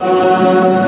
Signore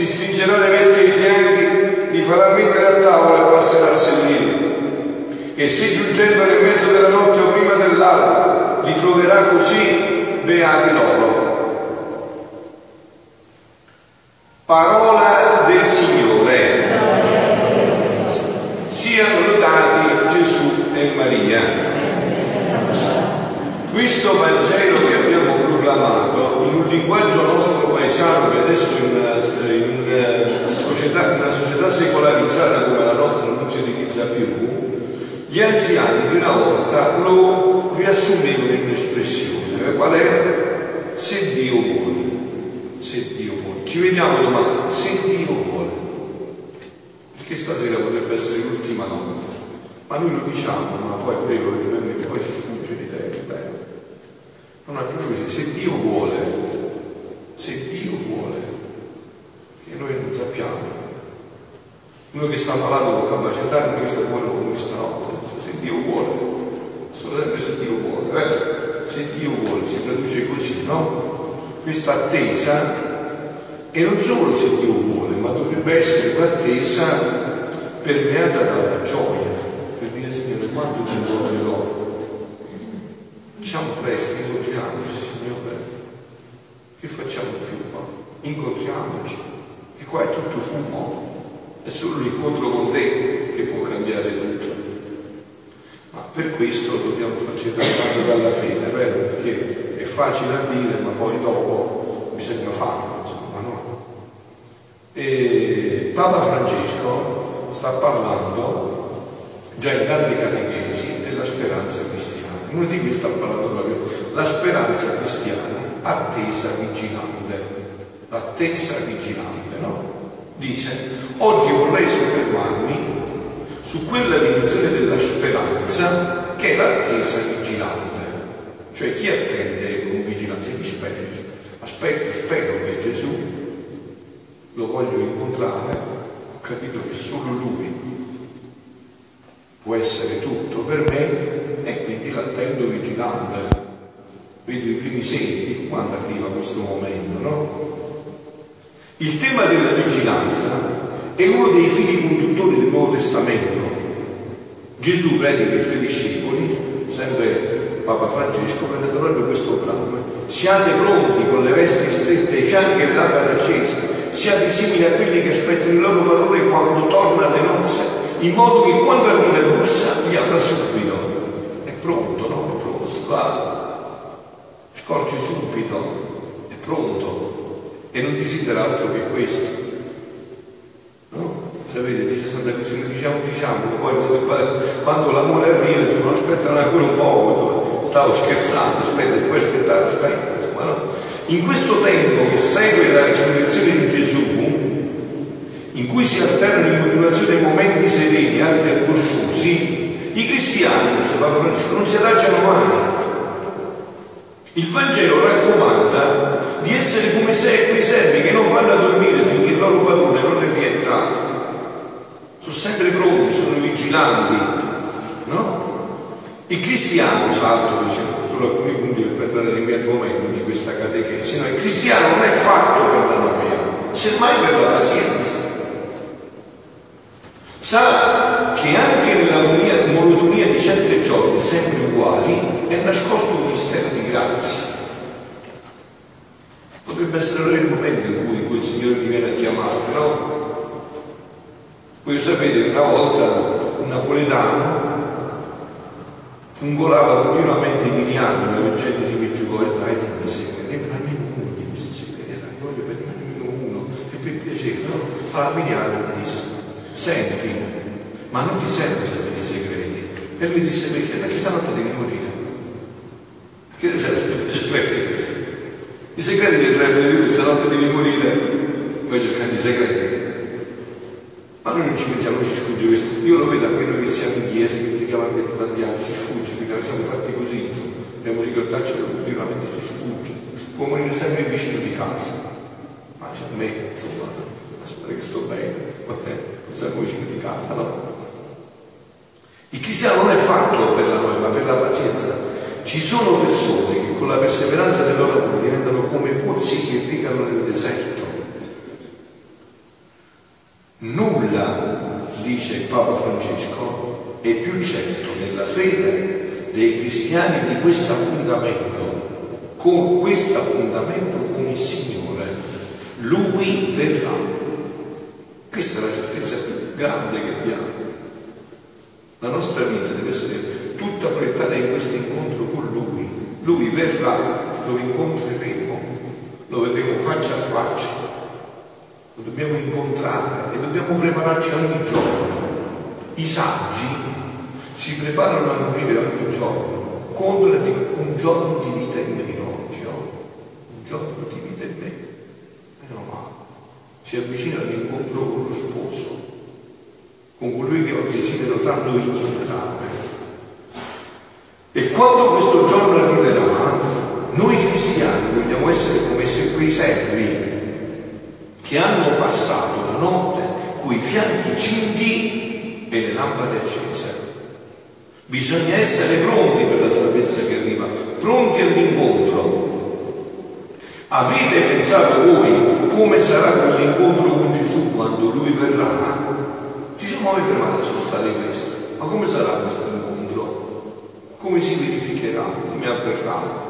si stringerà le vesti ai fianchi, li farà mettere a tavola e passerà a servire. E se giungendo nel mezzo della notte o prima dell'alba li troverà così, beati loro. Parola del Signore. Siano lodati Gesù e Maria. Questo Vangelo che abbiamo proclamato in un linguaggio nostro paesano che adesso in, in società, una società secolarizzata come la nostra non si utilizza più, gli anziani di una volta lo riassumevano in un'espressione, eh, qual è? Se Dio vuole, se Dio vuole. Ci vediamo domani, se Dio vuole. Perché stasera potrebbe essere l'ultima notte, ma noi lo diciamo, ma poi prego poi ci sfugge di tempo. eh. Non è proprio così, se Dio vuole, se Dio vuole, che noi sappiamo. Uno che sta malato può capacitare, uno che sta buono come stanotte, se Dio vuole, sono sempre se Dio vuole, vero? se Dio vuole, si traduce così, no? Questa attesa, e non solo se Dio vuole, ma dovrebbe essere un'attesa permeata dalla gioia, per dire Signore, quando ti incontrerò? Facciamo presto, incontriamoci, Signore. Che facciamo più qua? Incontriamoci. Che qua è tutto fumo. È solo l'incontro con te che può cambiare tutto. Ma per questo dobbiamo farci trattare dalla fede, vero? Perché è facile a dire, ma poi dopo bisogna farlo, insomma, no? E Papa Francesco sta parlando già in tanti catechesi della speranza cristiana. Uno di questi sta parlando proprio la speranza cristiana, attesa vigilante, attesa vigilante, no? Dice, oggi vorrei soffermarmi su quella dimensione della speranza che è l'attesa vigilante, cioè chi attende con vigilanza, chi spera, aspetto, spero che Gesù lo voglio incontrare, ho capito che solo Lui può essere tutto per me e quindi l'attendo vigilante. Vedo i primi segni quando arriva questo momento, no? Il tema della vigilanza è uno dei fili conduttori del Nuovo Testamento. Gesù predica ai suoi discepoli, sempre Papa Francesco, prende proprio questo brano. Siate pronti con le vesti strette ai fianchi e le lampade accese, siate simili a quelli che aspettano il loro padrone quando torna alle nozze, in modo che quando arriva il bussa gli apra subito. È pronto, no? È pronto, va, scorgi subito, è pronto e non desidera altro che questo. No? Sapete, dice Santa Cristina, diciamo, diciamo, poi quando, l'amore arriva, dice, non aspettano ancora un po', stavo scherzando, aspetta, puoi aspettare, aspetta, insomma, no? In questo tempo che segue la risurrezione di Gesù, in cui si alternano in continuazione momenti sereni e altri angosciosi, i cristiani, dice Papa Francesco, non si adagiano mai. Il Vangelo raccomanda di essere come se quei servi che non vanno a dormire finché il loro padrone non è rientrato. Sono sempre pronti, sono vigilanti, no? Il cristiano, salto, diciamo, solo alcuni punti per entrare nei miei argomenti di questa catechesi, no? Il cristiano non è fatto per la noia, semmai per la pazienza. Sa che anche nella monotonia di certe giorni sempre uguali è nascosto un mistero di grazia. Potrebbe essere il momento in cui quel Signore ti viene a chiamare, no? Voi sapete che una volta un napoletano pungolava continuamente Emiliano nella leggenda di Meggiugorie tra i di segreti, ma nemmeno uno questi segreti, era voglio per nemmeno uno, e per piacere, no? Alla Miriam gli disse, senti, ma non ti senti sapere i segreti? E lui disse perché? Perché stanotte devi morire. Perché serve i segreti? I segreti li avrebbe lui, stanotte devi morire, poi cercando i segreti. Ma noi non ci pensiamo, non ci sfugge questo. Io lo vedo anche noi che siamo in chiesa, che preghiamo anche tanti anni, ci sfugge, perché siamo fatti così. Dobbiamo ricordarci che continuamente ci sfugge. Può morire sempre vicino di casa. Ma a me, insomma, spero che sto bene, sempre vicino di casa, no? Il cristiano non è fatto per la noia, ma per la pazienza. Ci sono persone che con la perseveranza del loro lavoro diventano come pozzi che irrigano nel deserto. Nulla, dice Papa Francesco, è più certo nella fede dei cristiani di questo appuntamento, con questo appuntamento con il Signore. Lui verrà. Questa è la certezza più grande che abbiamo. La nostra vita deve essere tutta proiettata in questo incontro con Lui. Lui verrà, lo incontreremo, lo vedremo faccia a faccia lo dobbiamo incontrare e dobbiamo prepararci ogni giorno. I saggi si preparano a morire ogni giorno, contro un giorno di vita in meno oggi, oh. un giorno di vita in meno, meno male. Si avvicina all'incontro con lo sposo, con colui che desidero tanto incontrare. E quando questo giorno arriverà, noi cristiani vogliamo essere come se quei servi che hanno passato la notte coi fianchi cinti e le lampade accese. Bisogna essere pronti per la salvezza che arriva, pronti all'incontro. Avete pensato voi come sarà quell'incontro con Gesù quando Lui verrà? Ci siamo mai fermati a sostare questo. Ma come sarà questo incontro? Come si verificherà? Come avverrà?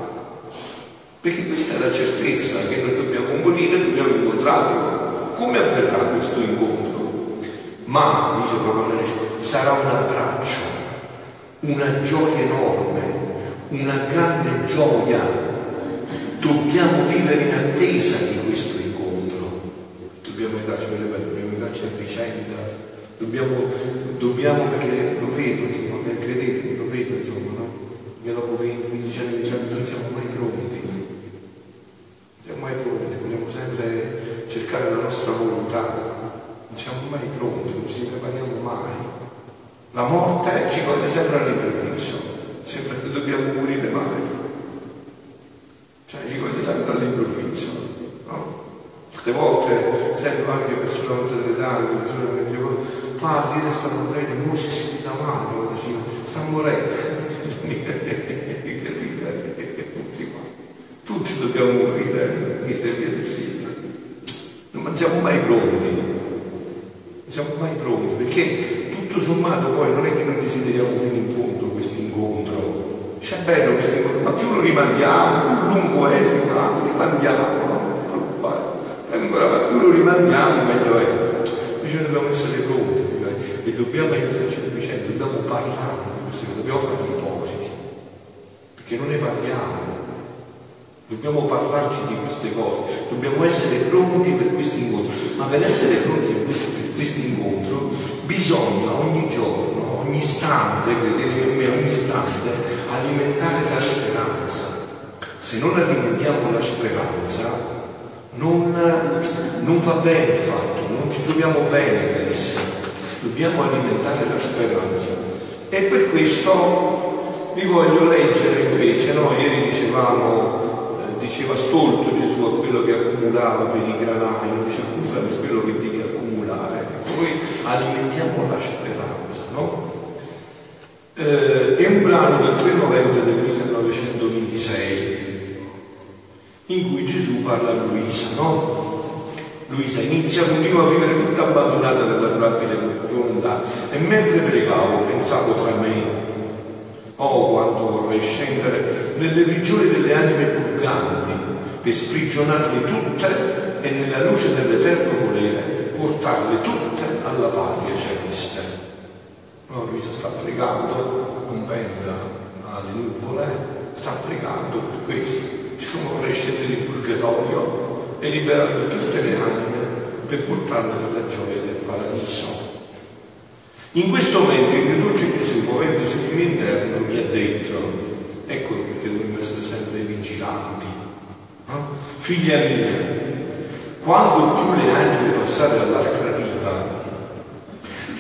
Perché questa è la certezza che noi dobbiamo morire e dobbiamo incontrarlo. Come avverrà questo incontro? Ma, dice proprio Francesco, sarà un abbraccio, una gioia enorme, una grande gioia. Dobbiamo vivere in attesa di questo incontro. Dobbiamo aiutarci, dobbiamo aiutarci a vicenda. Dobbiamo, dobbiamo, perché lo vedo, insomma, credetemi, lo vedo, insomma, no? Io dopo 20, 15 anni di non siamo mai pronti siamo mai pronti, vogliamo sempre cercare la nostra volontà, non siamo mai pronti, non ci prepariamo mai. La morte ci coglie sempre all'improvviso, sempre che dobbiamo morire mai. Cioè ci coglie sempre all'improvviso. No? Molte volte sento anche persone avanzate d'età, persone che dicono, padre, io stanno morendo, non si sentita male, quando dicono, sta morendo. tutti dobbiamo morire, mi serve così. Non siamo mai pronti, non siamo mai pronti, perché tutto sommato poi non è che noi desideriamo fino in fondo questo incontro. C'è bello questo incontro, ma più lo rimandiamo, più lungo è, più lo rimandiamo, no? Più lo rimandiamo, meglio è. Invece noi dobbiamo essere pronti e dobbiamo aiutarci a vicenda, dobbiamo parlare di queste cose, dobbiamo fare gli ipocriti, perché non ne parliamo. Dobbiamo parlarci di queste cose, dobbiamo essere pronti per questo incontro, ma per essere pronti per questo, questo incontro bisogna ogni giorno, ogni istante, credete in me, ogni istante, alimentare la speranza. Se non alimentiamo la speranza, non, non va bene il fatto, non ci troviamo bene, carissimi. Dobbiamo alimentare la speranza. E per questo vi voglio leggere invece, no? ieri dicevamo diceva stolto Gesù a quello che accumulava per i granai, non dice accumula quello che accumulare. Noi alimentiamo la speranza, no? Eh, è un brano del 3 novembre del 1926 in cui Gesù parla a Luisa, no? Luisa inizia, continua a vivere tutta abbandonata nella durabile volontà e mentre pregavo pensavo tra me Oh, quanto vorrei scendere nelle regioni delle anime purganti per sprigionarle tutte e nella luce dell'eterno volere Luisa sta pregando, non pensa alle nuvole, sta pregando per questo. Dice come vorrei scendere in purgatorio e liberare tutte le anime per portarli nella gioia del paradiso. In questo momento il mio dolce Gesù, muovendosi nel mio interno, mi ha detto, ecco perché dobbiamo essere sempre vigilanti. No? Figlia mia, quando più le anime passate all'altra vita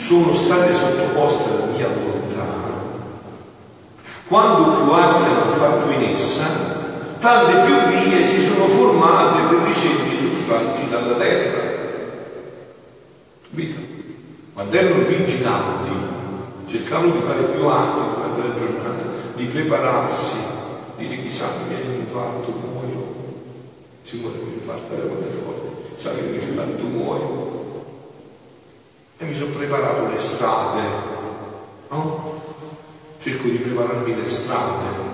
sono state sottoposte alla mia volontà, quando più atti hanno fatto in essa, tante più vie si sono formate per ricevere i suffragi dalla terra. Capito? Quando erano vigilanti, cercavano di fare più atti durante la giornata, di prepararsi, dire chissà mi viene un infarto, muoio, si muore un infarto, quando è forte, sa che mi viene un infarto, muoio, sono preparato le strade, no? Cerco di prepararmi le strade.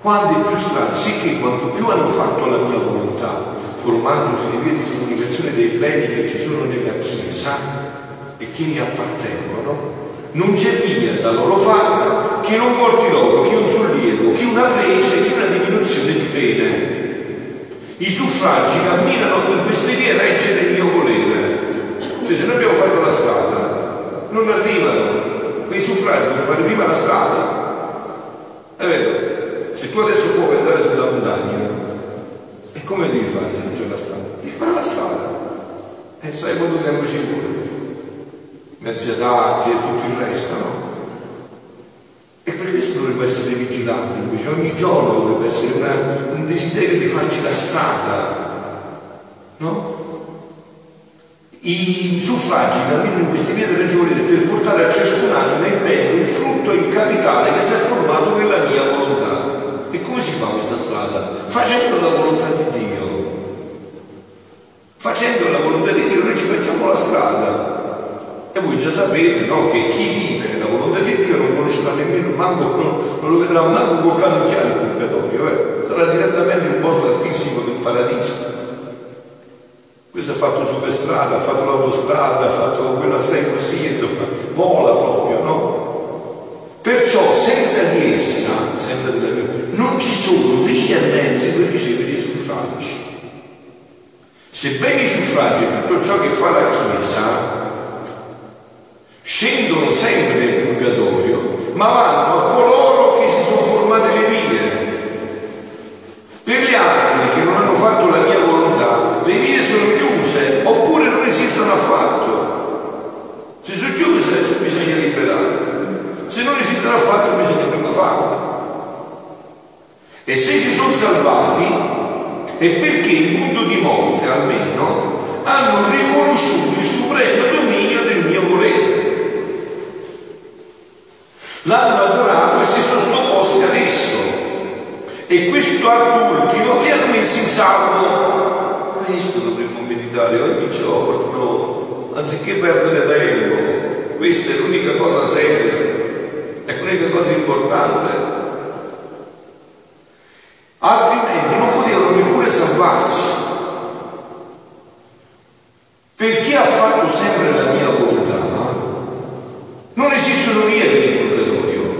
Quante più strade, sicché quanto più hanno fatto la mia volontà, formandosi le vie di comunicazione dei beni che ci sono nella Chiesa e che mi appartengono, non c'è via da loro fatta che non porti loro che un sollievo, che una prece, che una diminuzione di pene. I suffragi camminano in queste vie regge del mio volere cioè se noi abbiamo non arrivano quei suffragi per fare prima la strada. È vero, se tu adesso puoi andare sulla montagna, e come devi fare se non c'è la strada? Devi fare la strada. E sai quanto tempo ci vuole? Mezzi adatti e tutto il resto, no? E per questo dovrebbe essere vigilante, invece ogni giorno dovrebbe essere una, un desiderio di farci la strada, no? I suffragi camminano in queste vie delle giornate per portare a ciascun'anima il bene, il frutto, il capitale che si è formato nella mia volontà. E come si fa questa strada? Facendo la volontà di Dio. Facendo la volontà di Dio noi ci facciamo la strada. E voi già sapete no, che chi vive nella volontà di Dio non conoscerà nemmeno, manco, non, non lo vedrà manco col canocchiale il purgatorio, eh? sarà direttamente un posto altissimo del paradiso. Questo ha fatto superstrada, ha fatto l'autostrada, ha fatto quella sei così, insomma, vola proprio, no? Perciò senza di essa, senza della mia, non ci sono vie e mezzi per ricevere i suffragi. Sebbene i suffragi e tutto ciò che fa la Chiesa scendono sempre nel purgatorio, ma vanno a coloro che si sono formate le vie. Per gli altri che non hanno fatto la mia volontà, le vie sono chiuse oppure non esistono affatto. Se sono chiuse bisogna liberarle, se non esistono affatto bisogna prima farle. E se si sono salvati è perché in punto di morte almeno hanno riconosciuto il supremo dominio del mio volere. L'hanno adorato e si sono sottoposti adesso. E questo atto ultimo li hanno messi in salvo. Questo dovremmo meditare ogni giorno, anziché perdere tempo. Questa è l'unica cosa seria, è l'unica cosa importante. Altrimenti non potevano neppure salvarsi. Per chi ha fatto sempre la mia volontà, non esistono vie per il purgatorio.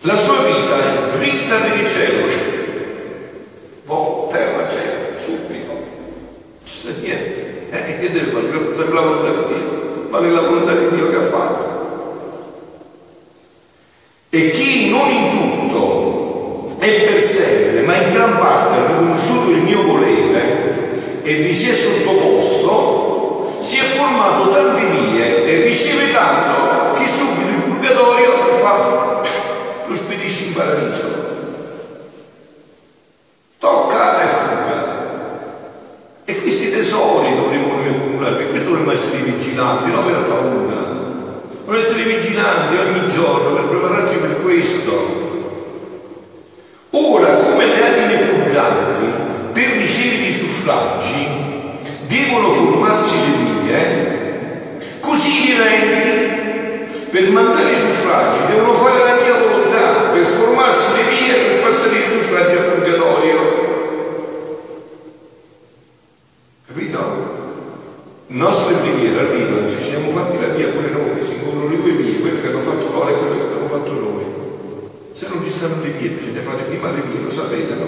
La sua vita è dritta per il cielo, che deve fare? Deve fare la volontà di Dio, fare la volontà di Dio che ha fatto. E chi non in tutto è per sempre, ma in gran parte ha riconosciuto il mio volere e vi si è sottoposto, si è formato tante vie e riceve tanto che subito il purgatorio fa, lo spedisce in paradiso. Toccata e fuga. E questi tesori dovremmo accumulare, per questo dovremmo essere vigilanti, non per paura. Dovremmo essere vigilanti ogni giorno per prepararci per questo. Ora, come le anime purganti, per ricevere i suffragi, devono formarsi le vie, così i rendi, per mandare i suffragi, devono fare la mia volontà, per formarsi le vie, per far salire i suffragi al purgatorio. Le nostre preghiere arrivano, ci siamo fatti la via pure noi, si incontrano le due vie, quelle che hanno fatto loro e quelle che abbiamo fatto noi. Se non ci stanno le vie, bisogna fare prima le vie, lo sapete, no?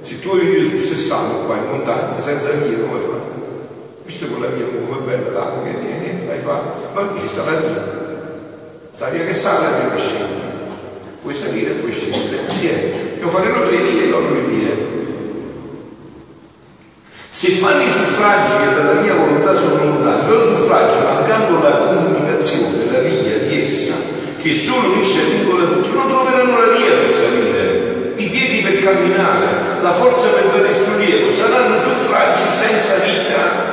Se tu vuoi venire sul Sessano qua in montagna, senza vie, come fai? visto con la via come è bella larga, niente, niente, ma qui ci sta la via, sta via che sale, la via che scende, puoi salire e puoi scendere, insieme, io faremo le vie e loro le vie. Se fanno i suffragi che dalla mia volontà sono lontani, i loro suffragi, mancando la comunicazione, la via di essa, che solo unisce e vincola tutti, non troveranno la via per salire, i piedi per camminare, la forza per dare sollievo, saranno suffragi senza vita.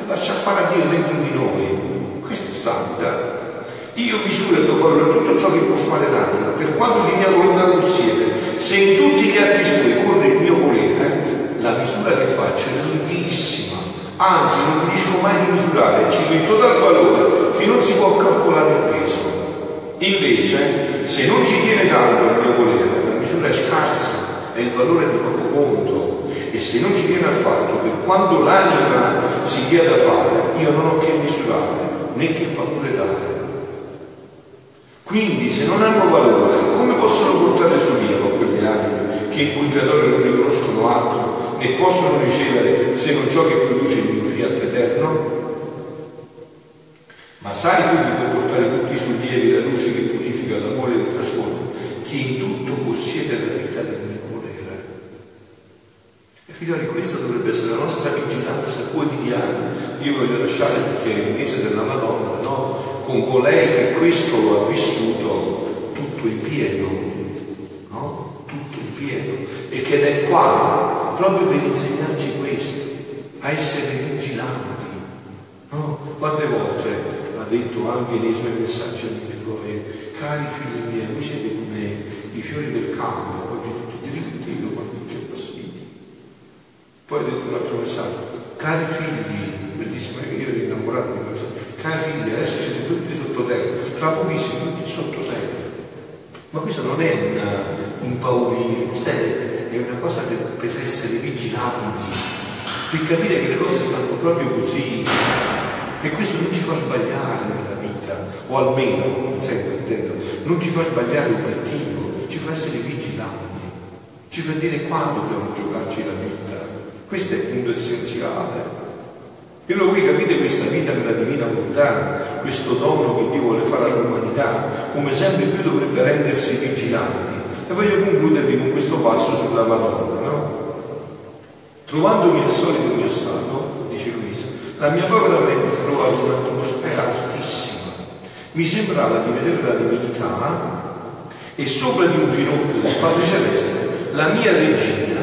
È lasciar fare a Dio dentro di noi. Questa è santità. Io misuro e do valore tutto ciò che può fare l'anima, per quanto di mia volontà possiede. Se in tutti gli atti suoi corre il mio volere, la misura che faccio è lunghissima, anzi non finisco mai di misurare, ci metto tal valore che non si può calcolare il peso. Invece, se non ci tiene tanto il mio volere, la misura è scarsa, è il valore di poco conto, e se non ci tiene affatto, per quando l'anima si dia da fare, io non ho che misurare, né che valore dare. Quindi se non hanno valore, come possono portare sollievo quelle anime che in cui creatore non riconoscono altro, né possono ricevere se non ciò che produce il mio fiat eterno? Ma sai tu chi può portare tutti i sollievi, la luce che purifica l'amore del trasformo, chi in tutto possiede la vita del figlioli, questa dovrebbe essere la nostra vigilanza quotidiana. Io voglio lasciare perché il mese della Madonna, no? Con colei che questo lo ha vissuto tutto in pieno, no? Tutto in pieno. E che è qua proprio per insegnarci questo, a essere vigilanti. No? Quante volte ha detto anche nei suoi messaggi amici cari figli miei, voi siete come i fiori del campo, oggi tutti dritti, io quando c'è passiti. Poi ha detto un altro messaggio, cari figli, bellissimo, io ero innamorato di questo, cari figli, adesso siete tutti sottoterra, tra pochissimo tutti sottoterra. Ma questo non è un impaurire, questa è, è una cosa per, per essere vigilanti, per capire che le cose stanno proprio così. E questo non ci fa sbagliare nella vita, o almeno, sempre intendo, non ci fa sbagliare l'obiettivo, ci fa essere vigilanti, ci fa dire quando dobbiamo giocarci la vita. Questo è il punto essenziale. E allora voi capite questa vita nella divina volontà, questo dono che Dio vuole fare all'umanità, come sempre più dovrebbe rendersi vigilanti. E voglio concludervi con questo passo sulla Madonna, no? Trovandomi nel solito mio stato, dice Luisa, la mia povera mente trovava un'atmosfera altissima. Mi sembrava di vedere la divinità e sopra di un ginocchio del Padre Celeste la mia regina,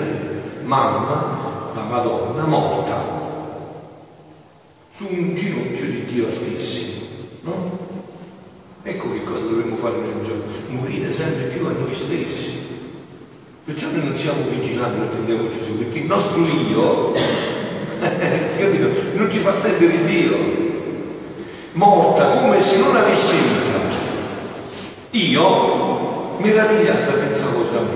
mamma, Madonna, morta, su un ginocchio di Dio altissimo. No? Ecco che cosa dovremmo fare nel giorno, morire sempre più a noi stessi. Perciò noi non siamo vigilanti, non attendiamo Gesù, perché il nostro io non ci fa attendere Dio. Morta come se non avesse vita. Io, meravigliata, pensavo tra me,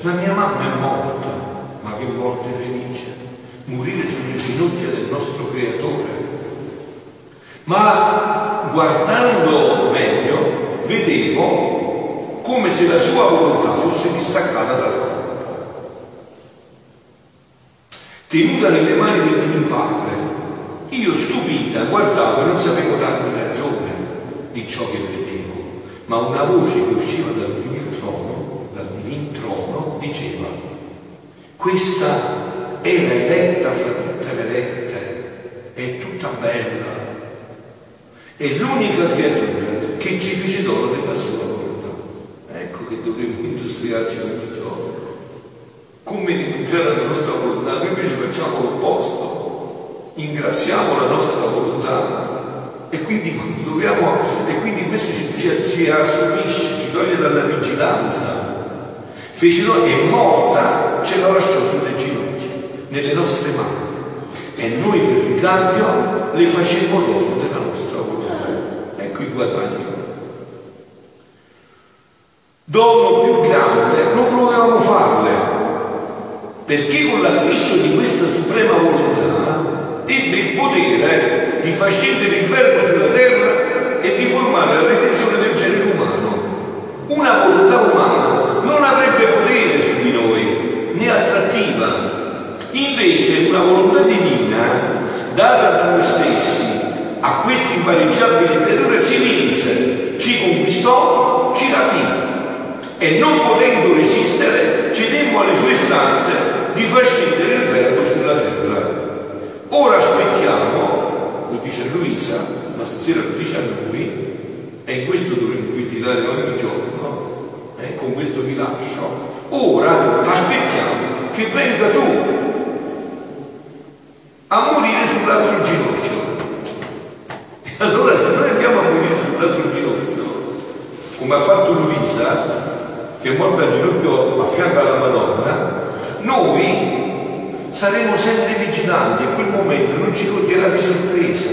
la mia mamma è morta, ma che morte felice, morire sulle ginocchia del nostro Creatore. Ma guardando meglio, vedevo come se la sua volontà fosse distaccata dal corpo. tenuta nelle mani del Divino Padre, io stupita guardavo e non sapevo darmi ragione di ciò che vedevo, ma una voce che usciva dal Divino Trono, dal Divino Trono, diceva, questa è la eletta fra tutte le elette, è tutta bella, è l'unica creatura che ci fece dono della sua volontà. Ecco che dovremmo industriarci ogni giorno come rinunciare alla nostra volontà, noi invece facciamo l'opposto, ingrassiamo la nostra volontà. E quindi, dobbiamo, e quindi questo ci, ci, ci assopisce, ci toglie dalla vigilanza. Fece noi, è morta, ce la lasciò sulle ginocchia, nelle nostre mani. E noi per ricambio le facemmo loro della nostra volontà. Ecco i guadagni. Dono più grande non potevamo farle perché con l'acquisto di questa suprema volontà ebbe il potere di far scendere il verbo sulla terra e di formare la redenzione del genere umano. Una volontà umana non avrebbe potere su di noi, né attrattiva. Invece una volontà divina, data da noi stessi, a questi impareggiabili creature ci vinse, ci conquistò, ci rapì e non potendo resistere cedemmo alle sue stanze di far scendere il verbo sulla terra. Ora aspettiamo, lo dice Luisa, ma stasera lo dice a noi, e in questo dovremmo vigilare ogni giorno, eh, con questo vi lascio, ora aspettiamo che venga tu a morire sull'altro ginocchio. E allora se noi andiamo a morire sull'altro ginocchio, come ha fatto Luisa, che è morta a ginocchio a fianco alla Madonna, noi saremo sempre vigilanti e quel momento non ci coglierà di sorpresa.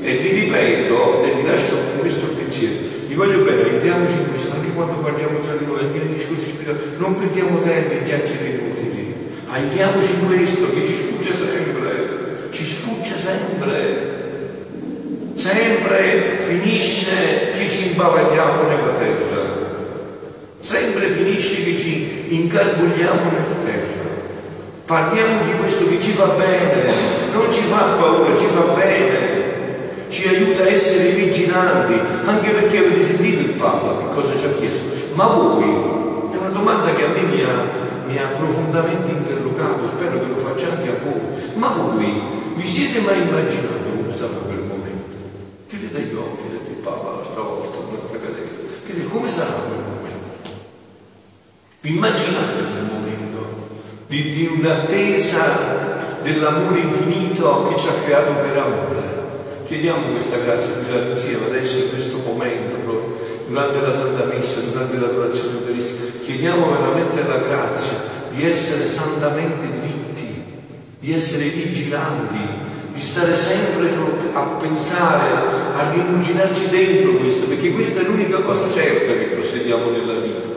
E vi ripeto, e vi lascio questo pensiero, vi voglio bene, aiutiamoci in questo, anche quando parliamo tra di noi, anche nei discorsi spirituali, non perdiamo tempo in chiacchiere inutili. Aiutiamoci questo che ci sfugge sempre, ci sfugge sempre. Sempre finisce che ci imbavagliamo nella terra sempre finisce che ci incarbugliamo nella terra. Parliamo di questo che ci fa bene, non ci fa paura, ci fa bene, ci aiuta a essere vigilanti, anche perché avete sentito il Papa che cosa ci ha chiesto. Ma voi, è una domanda che a me mi ha, mi ha profondamente interrogato, spero che lo faccia anche a voi, ma voi vi siete mai immaginati come sarà quel momento? Chiudete gli occhi, detto il Papa l'altra volta, un'altra catena, come sarà? Immaginate quel momento di, di un'attesa dell'amore infinito che ci ha creato per amore. Chiediamo questa grazia qui insieme adesso in questo momento, durante la Santa Messa, durante l'adorazione eucaristica. Chiediamo veramente la grazia di essere santamente dritti, di essere vigilanti, di stare sempre a pensare, a rimuginarci dentro questo, perché questa è l'unica cosa certa che possediamo nella vita